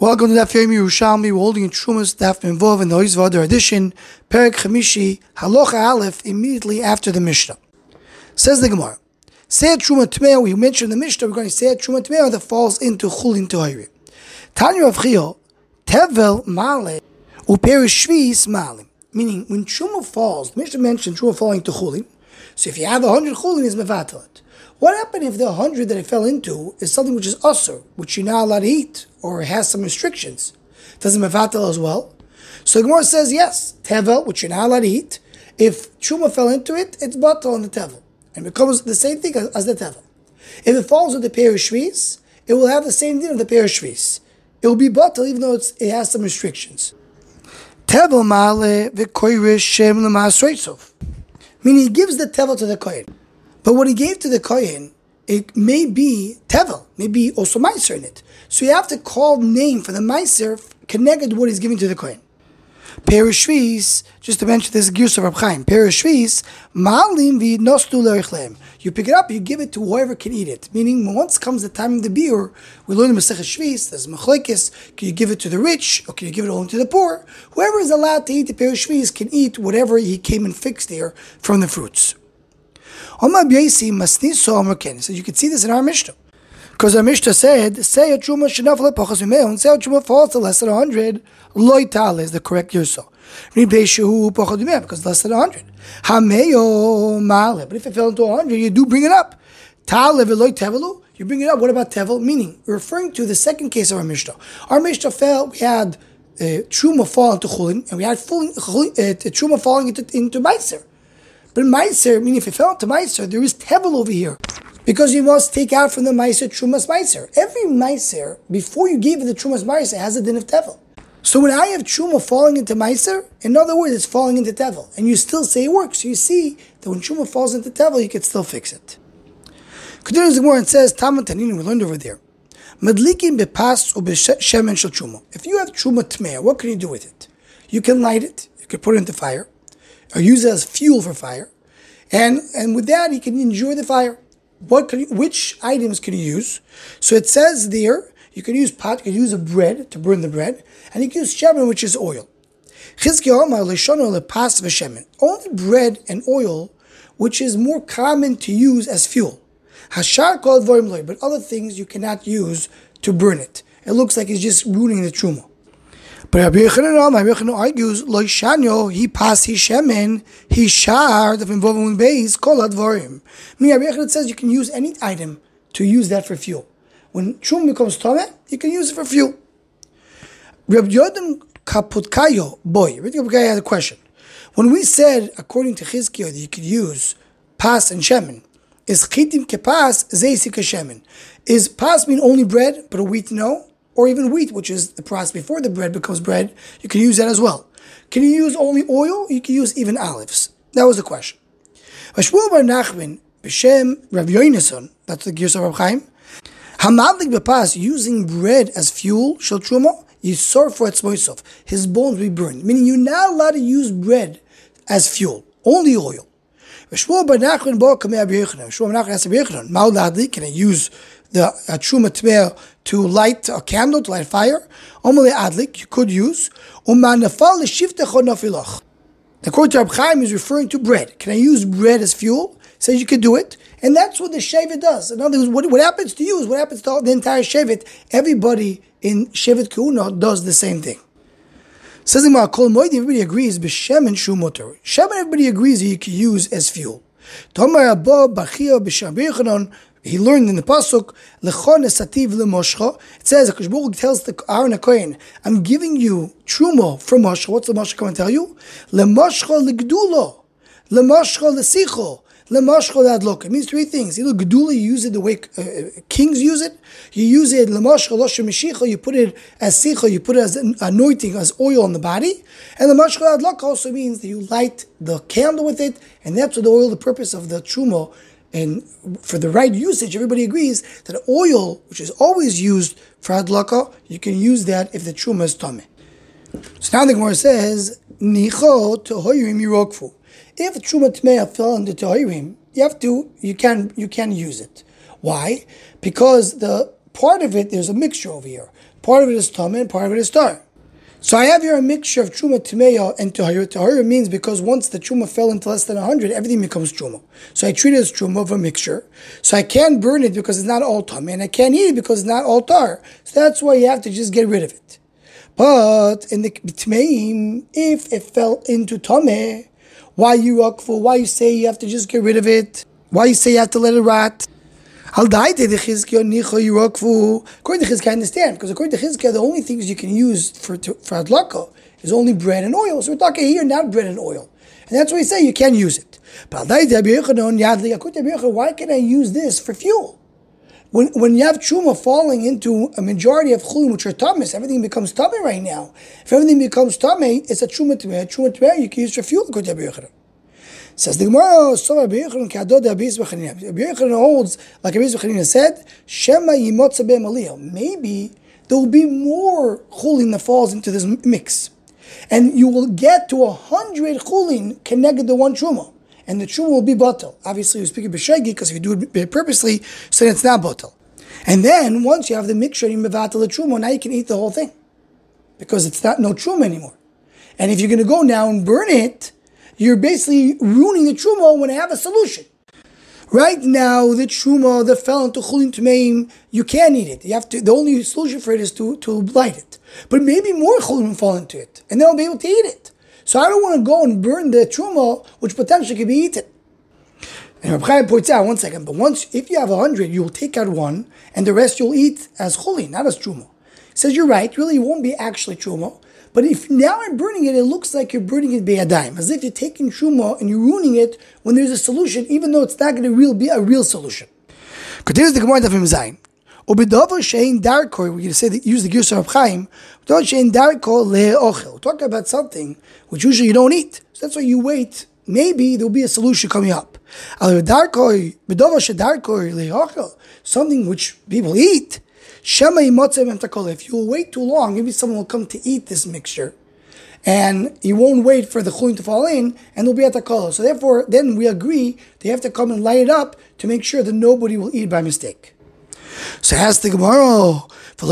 Welcome to Daf Yomi Yerushalmi. We're holding in Trumas Daf Menvov in the Oizvader edition, Perik Chamishi, Halacha Aleph, immediately after the Mishnah. Says the Gemara, Say Truma Tmeo, we mentioned the Mishnah, we're going to say Truma Tmeo that falls into Chulin Tohiri. Tanya of Chio, Tevel Male, Uperish Shvis Malim. Meaning, when Truma falls, the Mishnah mentioned Truma falling to Chulin, so if you have a hundred Chulin, is Mevatalit. What happened if the hundred that it fell into is something which is usr, which you're not allowed to eat, or has some restrictions? Does it mevatel as well? So the Gemara says yes, tevel, which you're not allowed to eat. If truma fell into it, it's batal on the tevel, and becomes the same thing as, the tevel. If it falls with the pair shvis, it will have the same thing of the pair shvis. It will be batal even though it has some restrictions. Tevel male v'koirish shem Meaning he gives the tevel to the kohen. But what he gave to the Kohen, it may be Tevel, maybe also Meiser in it. So you have to call name for the Meiser connected to what he's giving to the Kohen. Perishvis, just to mention this Girs of Rab Chaim, Perishvis, Malim vi nostu lerichlem. You pick it up, you give it to whoever can eat it. Meaning, once comes the time of the beer, we learn in Masech Shvis, there's Machlekes, can you give it to the rich, or can you give it only to the poor? Whoever is allowed to eat the Perishvis can eat whatever he came and fixed there from the fruits. So you can see this in our Mishnah. Because our Mishnah said, say a truma shenafle pachas mimeon, say a truma falls to less than a hundred, loy tal is the correct yurso. Because less than a hundred. Hameyo male. But if it fell into a hundred, you do bring it up. Tale veloy tevelu. You bring it up. What about tevel? Meaning, referring to the second case of our Mishnah. Our Mishnah fell, we had uh, truma fall into chulin, and we had full, uh, truma falling into, into meiser. But Meiser, meaning if it fell into Meiser, there is Tevel over here. Because you must take out from the Meiser Trumas Meiser. Every Meiser, before you give it the Trumas Meiser, has a din of Tevel. So when I have Truma falling into Meiser, in other words, it's falling into Tevel. And you still say it works. So you see that when Truma falls into Tevel, you can still fix it. Continues the and says, Tamataninu, we learned over there. Madlikin bepas or shel truma. If you have truma tmea, what can you do with it? You can light it. You can put it into fire or use it as fuel for fire. And, and with that, he can enjoy the fire. What you, which items can he use? So it says there, you can use pot, you can use a bread to burn the bread, and you can use shemen, which is oil. Only bread and oil, which is more common to use as fuel. Hashar called but other things you cannot use to burn it. It looks like it's just ruining the truma. But Rabbi Yechanan, Rabbi Yechanan argues, Lo Shanyo, he pass his shemen, he shar, the involvement base, kol advarim. Meaning Rabbi Yechanan says you can use any item to use that for fuel. When shum becomes tome, you can use it for fuel. Rabbi Yodan Kaputkayo, boy, Rabbi Kaputkayo has a question. When we said, according to Chizkiyo, that you could use pas and shemen, is chitim kepas zeisik shemen? Is pas mean only bread, but a wheat no? Or even wheat, which is the process before the bread becomes bread, you can use that as well. Can you use only oil? You can use even olives. That was the question. Shmuel bar Nachman, b'shem Rav Yoinason, that's the gears of Rav Chaim, Hamadlik bepas, using bread as fuel, shel truma, yisor for etzmoisov, his bones will be burned. Meaning you're not allowed to use bread as fuel, only oil. Shmuel bar Nachman bo kamei Rabbi. Shmuel bar Nachman asked Rabbi Yochanan, can I use the uh, truma tmeah to light a candle, to light a fire. Omele adlik, you could use. Umanafal nafilach. The quote Rab Chaim is referring to bread. Can I use bread as fuel? Says you could do it. And that's what the Shevet does. In other words, what, what happens to you is what happens to the entire Shevet. Everybody in Shevet Kuna does the same thing. Says the Kol Moedi, everybody agrees, B'Shem and Shumotor. Shem, everybody agrees you can use as fuel. Tomar Abba, Bachia, B'Shem he learned in the pasuk lechon esativ lemoshcha. It says Hakadosh tells the Aaron Kohen, "I'm giving you truma from Moshe." What's the Moshe come and tell you? Lemoshcha legdulo, lemoshcha lesicho, lemoshcha leadlok. It means three things. Either gedula, you use it the way uh, kings use it. You use it lemoshcha loshem. You put it as sicha. You put it as anointing, as oil on the body. And lemoshcha leadlok also means that you light the candle with it, and that's the oil. The purpose of the truma and for the right usage, everybody agrees that oil, which is always used for hadlaka, you can use that if the truma is tummy. So now the Gemara says, Nicho tohoyrim yirokfu. If truma tmeya fell into tohoyrim, you have to, you can, you can use it. Why? Because the part of it, there's a mixture over here. Part of it is Tameh and part of it is Tar. So I have here a mixture of Truma Tmeya and Tahir. Tahir means because once the Truma fell into less than 100, everything becomes Truma. So I treat it as Truma of a mixture. So I can't burn it because it's not all Tameh, and I can't eat it because it's not all Tar. So that's why you have to just get rid of it. But in the Tmeim, if it fell into Tameh, why you for? Why you say you have to just get rid of it? Why you say you have to let it rot? According to Chizkiah, I understand because according to Chizkiah, the only things you can use for for adlaka is only bread and oil. So we're talking here not bread and oil, and that's why we say you can't use it. Why can I use this for fuel? When, when you have truma falling into a majority of chulim, which are tamis, everything becomes tummy right now. If everything becomes tummy, it's a truma tmeh. Truma tmeh you can use for fuel. Says the Gemara, so Rabbi Yochanan kadod Rabbi Yisbachanina. Rabbi Yochanan holds, like Rabbi Yisbachanina said, Shema yimotza be'maliyah. Maybe there will be more chulin that falls into this mix. And you will get to a hundred chulin connected to one truma. And the truma will be batal. Obviously, we're speaking b'shegi because if you do it purposely, so it's not batal. And then once you have the mixture in mevatel the truma, now you can eat the whole thing because it's not no truma anymore. And if you're going to go now and burn it, you're basically ruining the truma when I have a solution. Right now, the truma that fell into chulin tmeim, you can't eat it. You have to. The only solution for it is to to light it. But maybe more chulin fall into it, and then I'll be able to eat it. So I don't want to go and burn the truma, which potentially could be eaten. And Reb Chaim points out one second. But once, if you have a hundred, you will take out one, and the rest you'll eat as chulin, not as truma. He says you're right. Really, it won't be actually truma. But if now I'm burning it, it looks like you're burning it beyadayim, as if you're taking truma and you're ruining it when there's a solution, even though it's not going to real be a real solution. Continues the Gemara Dafim Zayin. Ubidavar shein darkor, we're going to say that use the Girsa of Chaim. Ubidavar shein darkor le'ochel. Talking about something which usually you don't eat. So that's why you wait. Maybe there'll be a solution coming up. Something which people eat. If you wait too long, maybe someone will come to eat this mixture. And you won't wait for the chulin to fall in, and they'll be at the color. So therefore, then we agree they have to come and light it up to make sure that nobody will eat by mistake. So as the Gemara, and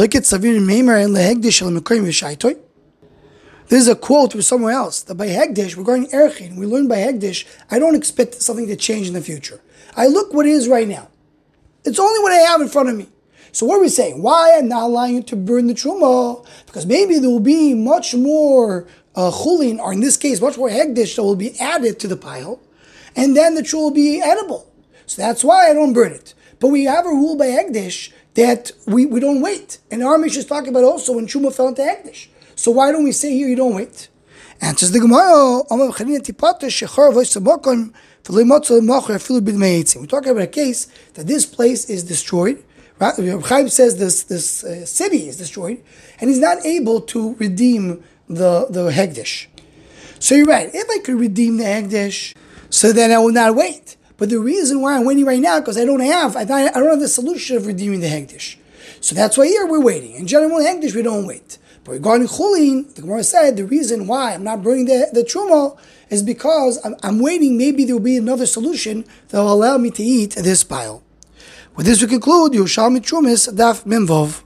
this is a quote from somewhere else that by Hegdish, regarding Erchin, we learn by Hegdish, I don't expect something to change in the future. I look what it is right now. It's only what I have in front of me. So what are we saying? Why I'm not allowing you to burn the truma? Because maybe there will be much more uh, chulin, or in this case, much more hegdish that will be added to the pile, and then the truma will be edible. So that's why I don't burn it. But we have a rule by hegdish that we, we don't wait. And our Mishnah is talking about also when truma fell into hegdish. So why don't we say here you don't wait? Answers the Gemara, we're talking about a case that this place is destroyed Chaim says this this uh, city is destroyed, and he's not able to redeem the the hegdish. So you're right. If I could redeem the hegdish, so then I will not wait. But the reason why I'm waiting right now because I don't have I don't have the solution of redeeming the hegdish. So that's why here we're waiting. In general, hegdish we don't wait. But regarding chulin, the Gemara said the reason why I'm not bringing the the truma is because I'm, I'm waiting. Maybe there will be another solution that will allow me to eat this pile. With this we conclude Yerushalmi Chumis Daf Memvov.